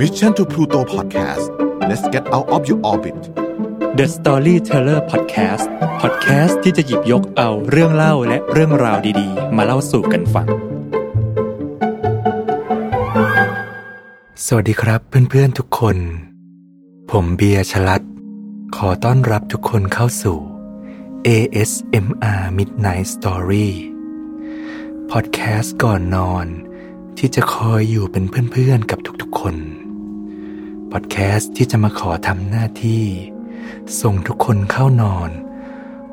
Mission to Pluto Podcast let's get out of your orbit The Storyteller Podcast Podcast ที่จะหยิบยกเอาเรื่องเล่าและเรื่องราวดีๆ มาเล่าสู่กันฟัง สวัสดีครับเพื่อนๆทุกคน ผมเบียร์ชลัด ขอต้อนรับทุกคนเข้าสู่ ASMR Midnight Story พอดแคสต์ก่อนนอน ที่จะคอยอยู่เป็นเพื่อนๆกับทุกๆคน พอดแคสต์ที่จะมาขอทำหน้าที่ ส่งทุกคนเข้านอน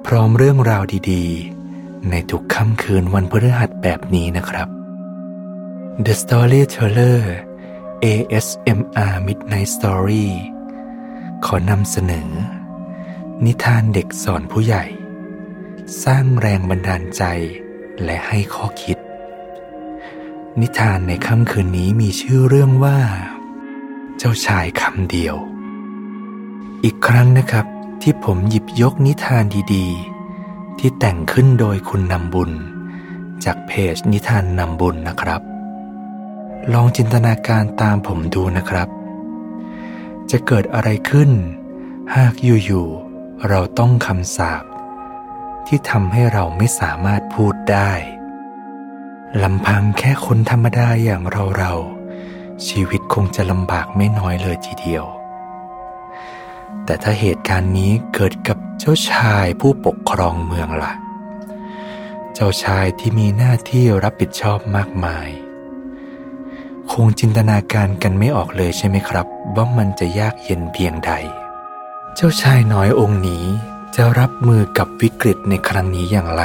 พร้อมเรื่องราวดีๆ ในทุกค่ำคืนวันพฤหัสแบบนี้นะครับ The Storyteller ASMR Midnight Story ขอนำเสนอ นิทานเด็กสอนผู้ใหญ่ สร้างแรงบันดาลใจและให้ข้อคิด นิทานในค่ำคืนนี้มีชื่อเรื่องว่า เจ้าชายคำเดียว อีกครั้งนะครับที่ผมหยิบยกนิทานดีๆ ที่แต่งขึ้นโดยคุณนำบุญ จากเพจนิทานนำบุญนะครับ ลองจินตนาการตามผมดูนะครับ จะเกิดอะไรขึ้น หากอยู่ๆเราต้องคำสาปที่ทำให้เราไม่สามารถพูดได้ลำพังแค่คนธรรมดาอย่างเราเราๆ ชีวิตคงจะลำบากไม่น้อยเลยทีเดียว แต่ถ้าเหตุการณ์นี้เกิดกับเจ้าชายผู้ปกครองเมืองละ่ะ เจ้าชายที่มีหน้าที่รับผิดชอบมากมาย คงจินตนาการกันไม่ออกเลยใช่ไหมครับ ว่ามันจะยากเย็นเพียงใด เจ้าชายน้อยองค์นี้จะรับมือกับวิกฤตในครั้งนี้อย่างไร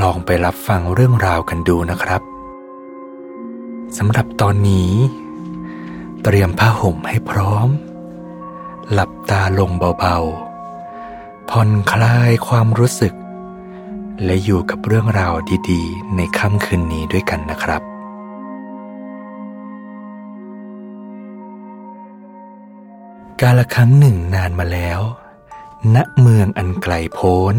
ลองไปรับฟังเรื่องราวกันดูนะครับ สำหรับตอนนี้ เตรียมผ้าห่มให้พร้อม หลับตาลงเบาๆ ผ่อนคลายความรู้สึก และอยู่กับเรื่องราวดีๆ ในค่ำคืนนี้ด้วยกันนะครับกาลครั้งหนึ่งนานมาแล้ว ณ เมืองอันไกลโพ้น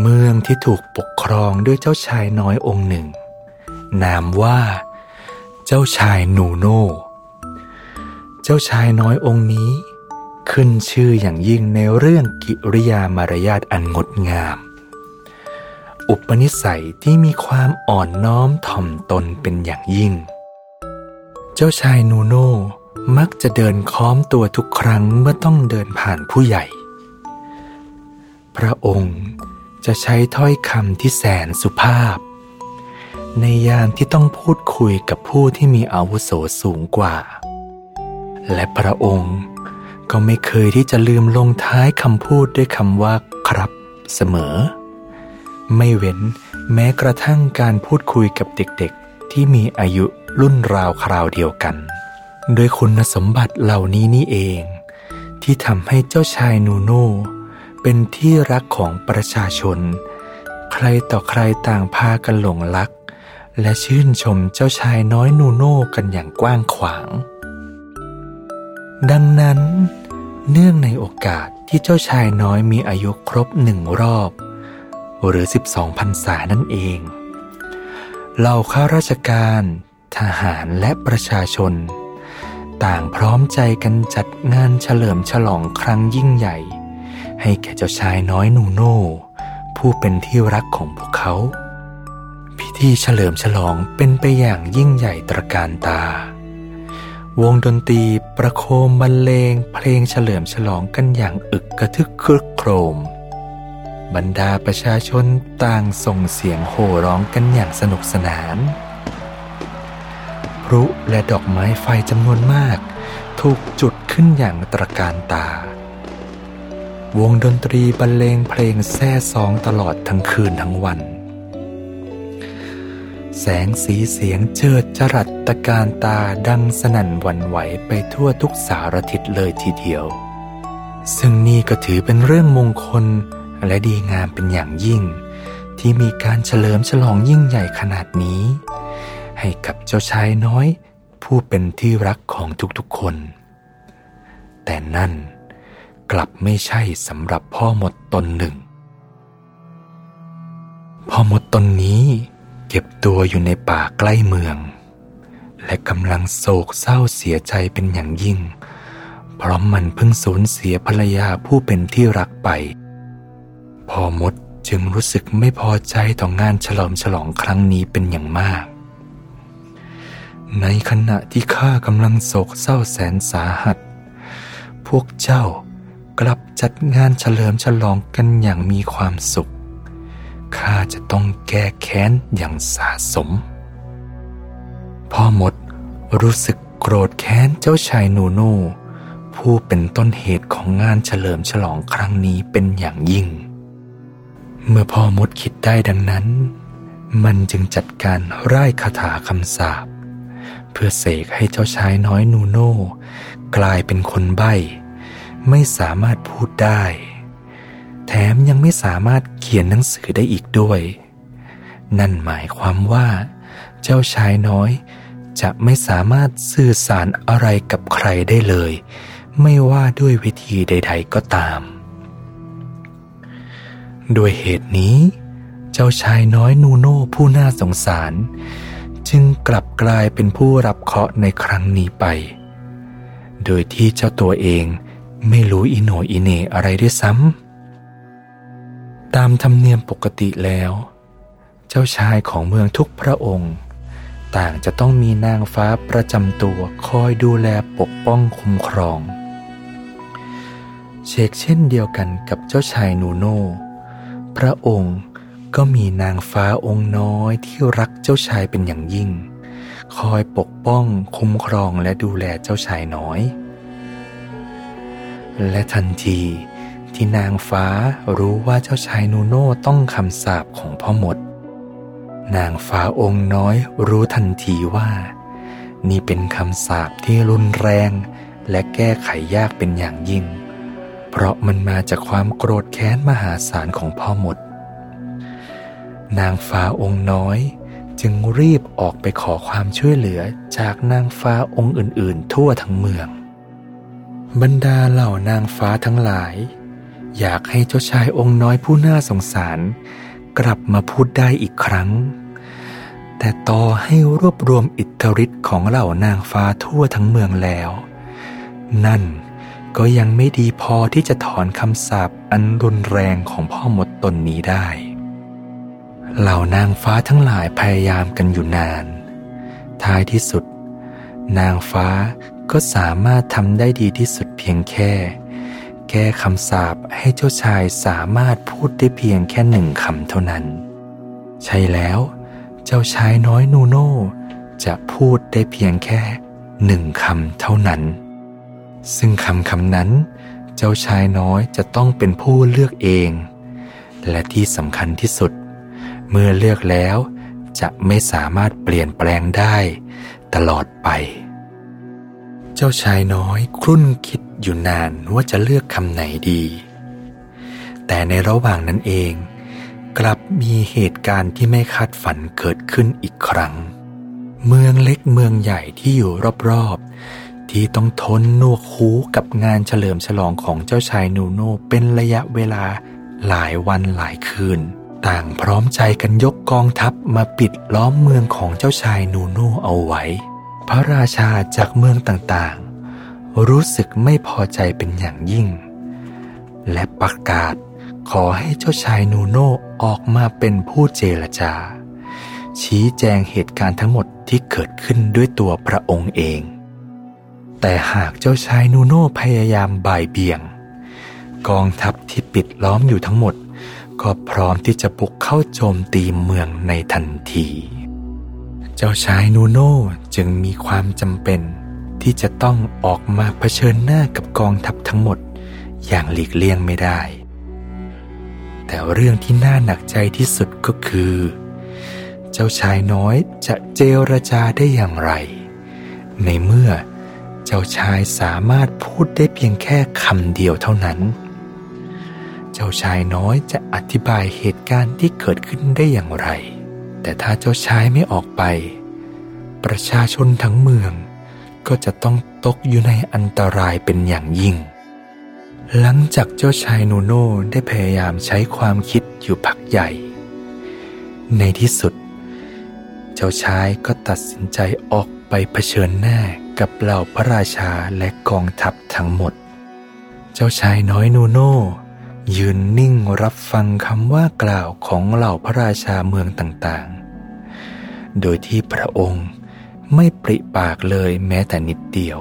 เมืองที่ถูกปกครองด้วยเจ้าชายน้อยองค์หนึ่ง นามว่า เจ้าชายนูโน่เจ้าชายน้อยองค์นี้ ขึ้นชื่ออย่างยิ่งในเรื่องกิริยามารยาทอันงดงาม อุปนิสัยที่มีความอ่อนน้อมถ่อมตนเป็นอย่างยิ่ง เจ้าชายนูโน่มักจะเดินค้อมตัวทุกครั้งเมื่อต้องเดินผ่านผู้ใหญ่ พระองค์จะใช้ถ้อยคำที่แสนสุภาพ ในยามที่ต้องพูดคุยกับผู้ที่มีอาวุโสสูงกว่า และพระองค์ก็ไม่เคยที่จะลืมลงท้ายคำพูดด้วยคำว่าครับเสมอ ไม่เว้นแม้กระทั่งการพูดคุยกับเด็กๆ ที่มีอายุรุ่นราวคราวเดียวกันโดยคุณสมบัติเหล่านี้นี่เอง ที่ทำให้เจ้าชายนูโนเป็นที่รักของประชาชน ใครต่อใครต่างพากันหลงรัก และชื่นชมเจ้าชายน้อยนูโน่กันอย่างกว้างขวาง ดังนั้น เนื่องในโอกาสที่เจ้าชายน้อยมีอายุครบหนึ่งรอบ หรือ 12พรรษานั่นเองเหล่าข้าราชการ ทหารและประชาชน ต่างพร้อมใจกันจัดงานเฉลิมฉลองครั้งยิ่งใหญ่ ให้แก่เจ้าชายน้อยนูโน่ผู้เป็นที่รักของพวกเขา พิธีเฉลิมฉลองเป็นไปอย่างยิ่งใหญ่ตระการตา วงดนตรีประโคมบรรเลงเพลงเฉลิมฉลองกันอย่างอึกกระทึกครึกโครม บรรดาประชาชนต่างส่งเสียงโห่ร้องกันอย่างสนุกสนานพลุและดอกไม้ไฟจำนวนมาก ถูกจุดขึ้นอย่างตระการตา วงดนตรีบรรเลงเพลงแซ่ซองตลอดทั้งคืนทั้งวัน แสงสีเสียงเจิดจรัสตะการตาดังสนั่นหวันไหวไปทั่วทุกสารทิศเลยทีเดียว ซึ่งนี่ก็ถือเป็นเรื่องมงคลและดีงามเป็นอย่างยิ่ง ที่มีการเฉลิมฉลองยิ่งใหญ่ขนาดนี้ ให้กับเจ้าชายน้อย ผู้เป็นที่รักของทุกๆคน แต่นั่นกลับไม่ใช่สำหรับพ่อมดตนหนึ่ง พ่อมดตนนี้ ก็บตัวอยู่ในป่าใกล้เมือง และกำลังโศกเศร้าเสียใจเป็นอย่างยิ่ง เพราะมันเพิ่งสูญเสียภรรยาผู้เป็นที่รักไป พอมดจึงรู้สึกไม่พอใจต่องานฉลองฉลองครั้งนี้เป็นอย่างมาก ในขณะที่ข้ากำลังโศกเศร้าแสนสาหัส พวกเจ้ากลับจัดงานเฉลิมฉลองกันอย่างมีความสุข ข้าจะต้องแก้แค้นอย่างสาสม พ่อมดรู้สึกโกรธแค้นเจ้าชายนูโน่ผู้เป็นต้นเหตุของงานเฉลิมฉลองครั้งนี้เป็นอย่างยิ่ง เมื่อพ่อมดคิดได้ดังนั้น มันจึงจัดการร่ายคาถาคำสาปเพื่อเสกให้เจ้าชายน้อยนูโน่กลายเป็นคนใบ้ ไม่สามารถพูดได้ แถมยังไม่สามารถเขียนหนังสือได้อีกด้วย นั่นหมายความว่า เจ้าชายน้อย จะไม่สามารถสื่อสารอะไรกับใครได้เลย ไม่ว่าด้วยวิธีใด ๆก็ตาม ด้วยเหตุนี้ เจ้าชายน้อยนูโน่ผู้น่าสงสาร จึงกลับกลายเป็นผู้รับเคราะห์ในครั้งนี้ไป โดยที่เจ้าตัวเองไม่รู้อิโนอิเนอะไรด้วยซ้ำ ตามธรรมเนียมปกติแล้ว เจ้าชายของเมืองทุกพระองค์ ต่างจะต้องมีนางฟ้าประจำตัวคอยดูแลปกป้องคุ้มครอง เชกเช่นเดียวกันกับเจ้าชายนูโน่พระองค์ก็มีนางฟ้าองค์น้อยที่รักเจ้าชายเป็นอย่างยิ่ง คอยปกป้องคุ้มครองและดูแลเจ้าชายน้อย และทันที ที่นางฟ้ารู้ว่าเจ้าชายนูโน่ต้องคำสาปของพ่อมด นางฟ้าองค์น้อยรู้ทันทีว่า นี่เป็นคำสาปที่รุนแรง และแก้ไขยากเป็นอย่างยิ่ง เพราะมันมาจากความโกรธแค้นมหาศาลของพ่อมด นางฟ้าองค์น้อยจึงรีบออกไปขอความช่วยเหลือจากนางฟ้าองค์อื่น ๆ ทั่วทั้งเมือง บรรดาเหล่านางฟ้าทั้งหลาย อยากให้เจ้าชายองค์น้อยผู้น่าสงสาร กลับมาพูดได้อีกครั้ง แต่ต่อให้รวบรวมอิทธิฤทธิ์ของเหล่านางฟ้าทั่วทั้งเมืองแล้ว นั่นก็ยังไม่ดีพอที่จะถอนคำสาปอันรุนแรงของพ่อมดตนนี้ได้ เหล่านางฟ้าทั้งหลายพยายามกันอยู่นาน ท้ายที่สุด นางฟ้าก็สามารถทำได้ดีที่สุดเพียงแค่ ก้คำสาปให้เจ้าชายสามารถพูดได้เพียงแค่หนึ่งคำเท่านั้น ใช่แล้ว เจ้าชายน้อยนูโน่จะพูดได้เพียงแค่หนึ่งคำเท่านั้น ซึ่งคำคำนั้น เจ้าชายน้อยจะต้องเป็นผู้เลือกเอง และที่สำคัญที่สุด เมื่อเลือกแล้วจะไม่สามารถเปลี่ยนแปลงได้ ตลอดไป เจ้าชายน้อยครุ่นคิด อยู่นานว่าจะเลือกคำไหนดี แต่ในระหว่างนั้นเอง กลับมีเหตุการณ์ที่ไม่คาดฝันเกิดขึ้นอีกครั้ง เมืองเล็กเมืองใหญ่ที่อยู่รอบๆ ที่ต้องทนนวกหูกับงานเฉลิมฉลองของเจ้าชายนูโนเป็นระยะเวลาหลายวันหลายคืน ต่างพร้อมใจกันยกกองทัพมาปิดล้อมเมืองของเจ้าชายนูโนเอาไว้ พระราชาจากเมืองต่างๆ รู้สึกไม่พอใจเป็นอย่างยิ่ง และประกาศขอให้เจ้าชายนูโนออกมาเป็นผู้เจรจา ชี้แจงเหตุการณ์ทั้งหมดที่เกิดขึ้นด้วยตัวพระองค์เอง แต่หากเจ้าชายนูโนพยายามบ่ายเบี่ยง กองทัพที่ปิดล้อมอยู่ทั้งหมด ก็พร้อมที่จะบุกเข้าโจมตีเมืองในทันที เจ้าชายนูโนจึงมีความจำเป็น ที่จะต้องออกมาเผชิญหน้ากับกองทัพทั้งหมด อย่างหลีกเลี่ยงไม่ได้ แต่เรื่องที่น่าหนักใจที่สุดก็คือ เจ้าชายน้อยจะเจรจาได้อย่างไร ในเมื่อเจ้าชายสามารถพูดได้เพียงแค่คำเดียวเท่านั้น เจ้าชายน้อยจะอธิบายเหตุการณ์ที่เกิดขึ้นได้อย่างไร แต่ถ้าเจ้าชายไม่ออกไป ประชาชนทั้งเมือง ก็จะต้องตกอยู่ในอันตรายเป็นอย่างยิ่ง หลังจากเจ้าชายนูโน่ได้พยายามใช้ความคิดอยู่พักใหญ่ ในที่สุด เจ้าชายก็ตัดสินใจออกไปเผชิญหน้ากับเหล่าพระราชาและกองทัพทั้งหมด เจ้าชายน้อยนูโน่ยืนนิ่งรับฟังคำว่ากล่าวของเหล่าพระราชาเมืองต่างๆ โดยที่พระองค์ ไม่ปริปากเลยแม้แต่นิดเดียว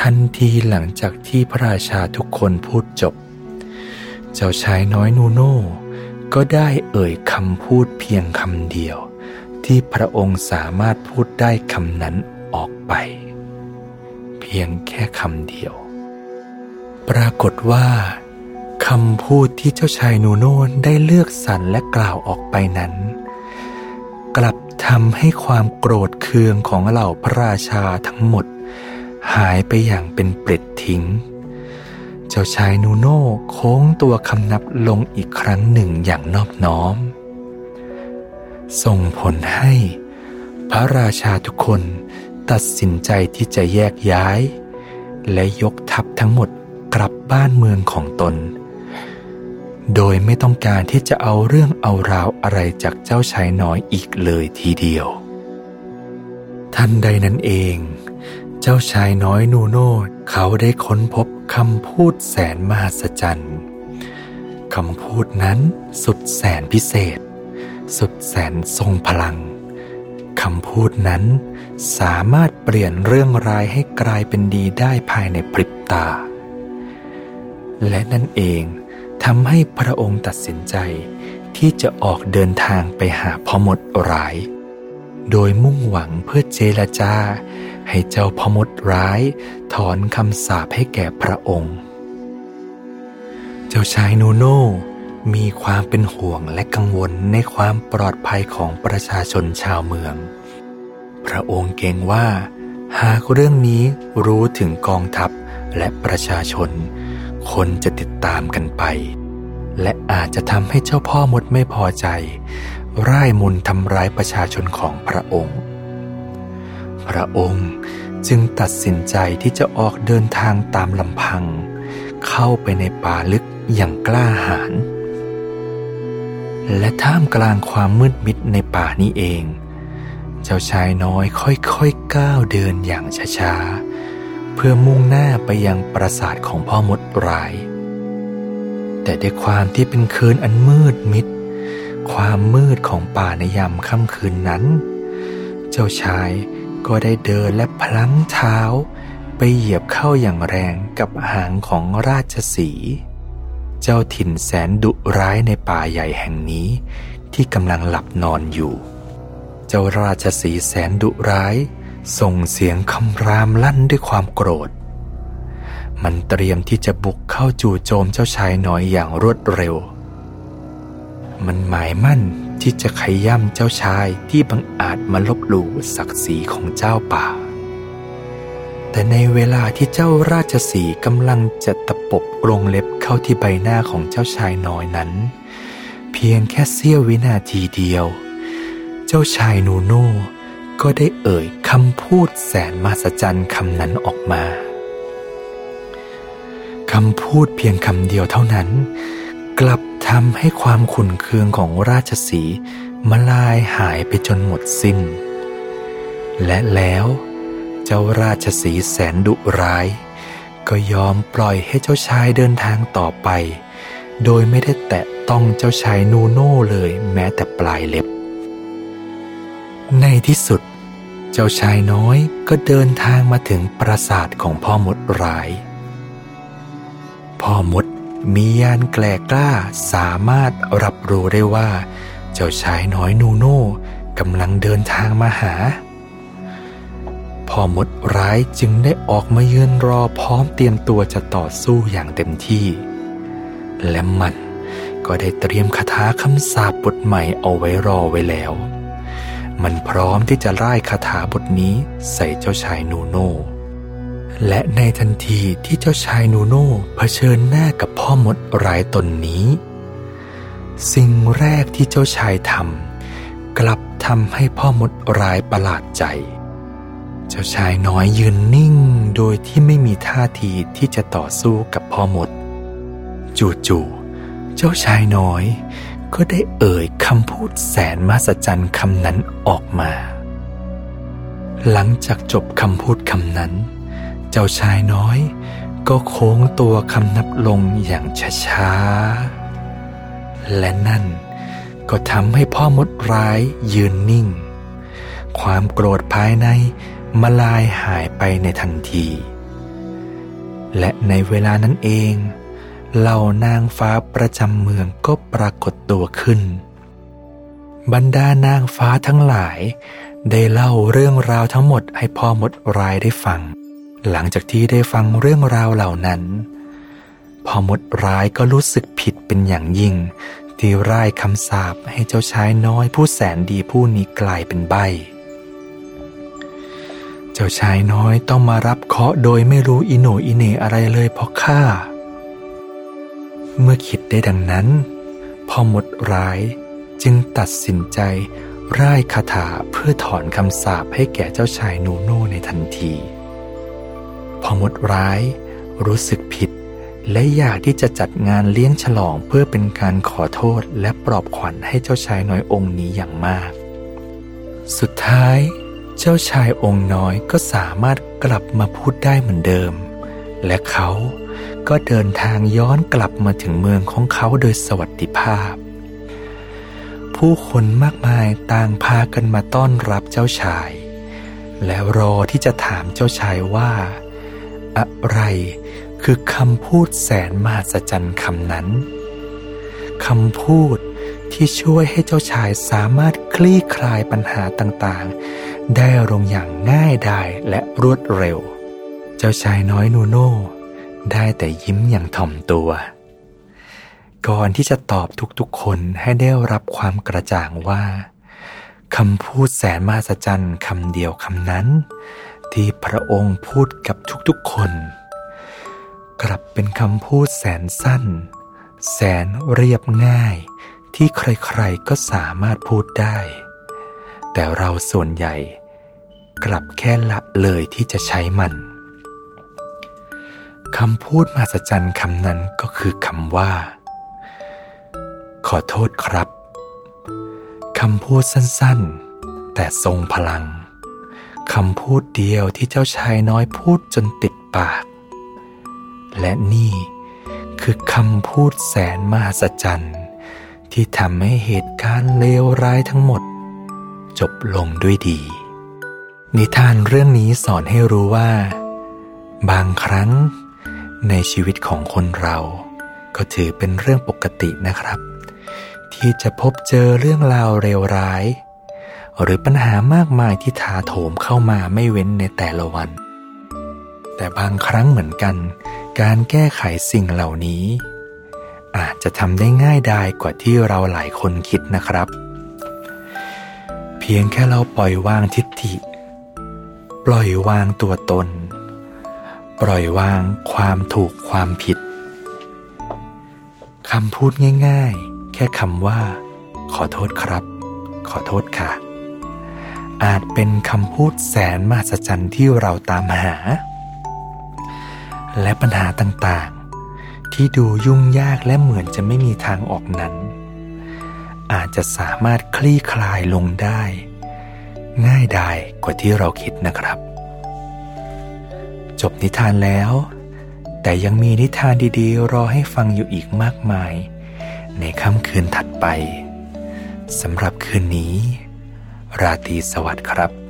ทันทีหลังจากที่พระราชาทุกคนพูดจบ เจ้าชายน้อยนูโน่ก็ได้เอ่ยคำพูดเพียงคำเดียว ที่พระองค์สามารถพูดได้คำนั้นออกไป เพียงแค่คำเดียว ปรากฏว่าคำพูดที่เจ้าชายนูโน่ได้เลือกสรรและกล่าวออกไปนั้น กลับ ทำให้ความโกรธเคืองของเหล่าพระราชาทั้งหมด หายไปอย่างเป็นเปล็ดทิ้ง เจ้าชายนูโน่โค้งตัวคำนับลงอีกครั้งหนึ่งอย่างนอบน้อม ส่งผลให้ พระราชาทุกคนตัดสินใจที่จะแยกย้าย และยกทัพทั้งหมดกลับบ้านเมืองของตน โดยไม่ต้องการที่จะเอาเรื่องเอาราวอะไรจากเจ้าชายน้อยอีกเลยทีเดียว ทันใดนั้นเอง เจ้าชายน้อยนูโน่เขาได้ค้นพบคำพูดแสนมหัศจรรย์คำพูดนั้นสุดแสนพิเศษ สุดแสนทรงพลังคำพูดนั้นสามารถเปลี่ยนเรื่องร้ายให้กลายเป็นดีได้ภายในพริบตา และนั่นเอง ทำให้พระองค์ตัดสินใจที่จะออกเดินทางไปหาพ่อมดร้าย โดยมุ่งหวังเพื่อเจรจา ให้เจ้าพ่อมดร้าย ถอนคำสาปให้แก่พระองค์ เจ้าชายนูโน่มีความเป็นห่วงและกังวลในความปลอดภัยของประชาชนชาวเมือง พระองค์เกรงว่า หากเรื่องนี้รู้ถึงกองทัพและประชาชน คนจะติดตามกันไป และอาจจะทำให้เจ้าพ่อมดไม่พอใจ ร่ายมนทำร้ายประชาชนของพระองค์ พระองค์จึงตัดสินใจที่จะออกเดินทางตามลำพัง เข้าไปในป่าลึกอย่างกล้าหาญและท่ามกลางความมืดมิดในป่านี้เอง เจ้าชายน้อยค่อยๆก้าวเดินอย่างช้าๆ เพื่อมุ่งหน้าไปยังปราสาทของพ่อมดร้าย แต่ด้วยความที่เป็นคืนอันมืดมิด ความมืดของป่าในยามค่ำคืนนั้น เจ้าชายก็ได้เดินและพลั้งเท้า ไปเหยียบเข้าอย่างแรงกับหางของราชสีเจ้าถิ่นแสนดุร้ายในป่าใหญ่แห่งนี้ที่กำลังหลับนอนอยู่ เจ้าราชสีแสนดุร้าย ส่งเสียงคำรามลั่นด้วยความโกรธ มันเตรียมที่จะบุกเข้าจู่โจมเจ้าชายน้อยอย่างรวดเร็ว มันหมายมั่นที่จะขย่ำเจ้าชายที่บังอาจมาลบหลู่ศักดิ์ศรีของเจ้าป่า แต่ในเวลาที่เจ้าราชสีกำลังจะตะปบกรงเล็บเข้าที่ใบหน้าของเจ้าชายน้อยนั้น เพียงแค่เสี้ยววินาทีเดียว เจ้าชายนูโน่ก็ได้เอ่ย คำพูดแสนมหัศจรรย์คำนั้นออกมา คำพูดเพียงคำเดียวเท่านั้น กลับทำให้ความขุนเคืองของราชสีมาลายหายไปจนหมดสิ้น และแล้วเจ้าราชสีแสนดุร้าย ก็ยอมปล่อยให้เจ้าชายเดินทางต่อไป โดยไม่ได้แตะต้องเจ้าชายนูโน่เลยแม้แต่ปลายเล็บ ในที่สุด เจ้าชายน้อยก็เดินทางมาถึงปราสาทของพ่อมดร้าย พ่อมดมียานแกลกล้าสามารถรับรู้ได้ว่า เจ้าชายน้อยนูโน่กำลังเดินทางมาหา พ่อมดร้ายจึงได้ออกมายืนรอพร้อมเตรียมตัวจะต่อสู้อย่างเต็มที่ และมันก็ได้เตรียมคาถาคำสาปบทใหม่เอาไว้รอไว้แล้ว มันพร้อมที่จะไล่คาถาบทนี้ใส่เจ้าชายนูโน่และในทันทีที่เจ้าชายนูโน่เผชิญหน้ากับพ่อมดร้ายตนนี้ สิ่งแรกที่เจ้าชายทำกลับทำให้พ่อมดรายประหลาดใจ เจ้าชายน้อยยืนนิ่งโดยที่ไม่มีท่าทีที่จะต่อสู้กับพ่อมด จู่ๆเจ้าชายน้อย ก็ได้เอ่ยคำพูดแสนมหัศจรรย์คำนั้นออกมา หลังจากจบคำพูดคำนั้น เจ้าชายน้อย ก็โค้งตัวคำนับลงอย่างช้าๆ และนั่นก็ทำให้พ่อมดร้ายยืนนิ่ง ความโกรธภายในมาลายหายไปในทันที และในเวลานั้นเอง เหล่านางฟ้าประจำเมืองก็ปรากฏตัวขึ้น บรรดานางฟ้าทั้งหลาย ได้เล่าเรื่องราวทั้งหมดให้พ่อมดรายได้ฟัง หลังจากที่ได้ฟังเรื่องราวเหล่านั้น พ่อมดร้ายก็รู้สึกผิดเป็นอย่างยิ่ง ที่ร่ายคำสาปให้เจ้าชายน้อยผู้แสนดีผู้นี้กลายเป็นใบเจ้าชายน้อยต้องมารับเคาะโดยไม่รู้อิโนอิเนอะไรเลยเพราะข้า เมื่อคิดได้ดังนั้นพอหมดร้ายจึงตัดสินใจร่ายคาถาเพื่อถอนคำสาปให้แก่เจ้าชายนูโน่ในทันที พอหมดร้ายรู้สึกผิด และอยากที่จะจัดงานเลี้ยงฉลองเพื่อเป็นการขอโทษและปลอบขวัญให้เจ้าชายน้อยองค์นี้อย่างมาก สุดท้าย เจ้าชายองค์น้อยก็สามารถกลับมาพูดได้เหมือนเดิม และเขา ก็เดินทางย้อนกลับมาถึงเมืองของเขาโดยสวัสดิภาพ ผู้คนมากมายต่างพากันมาต้อนรับเจ้าชาย แล้วรอที่จะถามเจ้าชายว่า อะไรคือคำพูดแสนมหัศจรรย์คำนั้นคำพูดที่ช่วยให้เจ้าชายสามารถคลี่คลายปัญหาต่างๆ ได้ลงอย่างง่ายดายและรวดเร็ว เจ้าชายน้อยนูโน่ ได้แต่ยิ้มอย่างถ่อมตัว ก่อนที่จะตอบทุกๆคนให้ได้รับความกระจ่างว่าคำพูดแสนมหัศจรรย์คำเดียวคำนั้น ที่พระองค์พูดกับทุกๆคน กลับเป็นคำพูดแสนสั้น แสนเรียบง่าย ที่ใครๆก็สามารถพูดได้ แต่เราส่วนใหญ่ กลับแค่ละเลยที่จะใช้มัน คำพูดมหัศจรรย์คำนั้นก็คือคำว่า ขอโทษครับคำพูดสั้นๆ แต่ทรงพลังคำพูดเดียวที่เจ้าชายน้อยพูดจนติดปาก และนี่คือคำพูดแสนมหัศจรรย์ ที่ทำให้เหตุการณ์เลวร้ายทั้งหมด จบลงด้วยดี นิทานเรื่องนี้สอนให้รู้ว่า บางครั้ง ในชีวิตของคนเรา ก็ถือเป็นเรื่องปกตินะครับ ที่จะพบเจอเรื่องราวเลวร้าย หรือปัญหามากมายที่ถาโถมเข้ามาไม่เว้นในแต่ละวัน แต่บางครั้งเหมือนกัน การแก้ไขสิ่งเหล่านี้ อาจจะทำได้ง่ายดายกว่าที่เราหลายคนคิดนะครับ เพียงแค่เราปล่อยวางทิฏฐิ ปล่อยวางตัวตน ปล่อยวางความถูกความผิดคำพูดง่ายๆ แค่คำว่า ขอโทษครับ ขอโทษค่ะ อาจเป็นคำพูดแสนมหัศจรรย์ที่เราตามหา และปัญหาต่างๆ ที่ดูยุ่งยากและเหมือนจะไม่มีทางออกนั้น อาจจะสามารถคลี่คลายลงได้ ง่ายดายกว่าที่เราคิดนะครับ จบนิทานแล้ว แต่ยังมีนิทานดีๆ รอให้ฟังอยู่อีกมากมาย ในค่ำคืนถัดไปสำหรับคืนนี้ ราตรีสวัสดิ์ครับ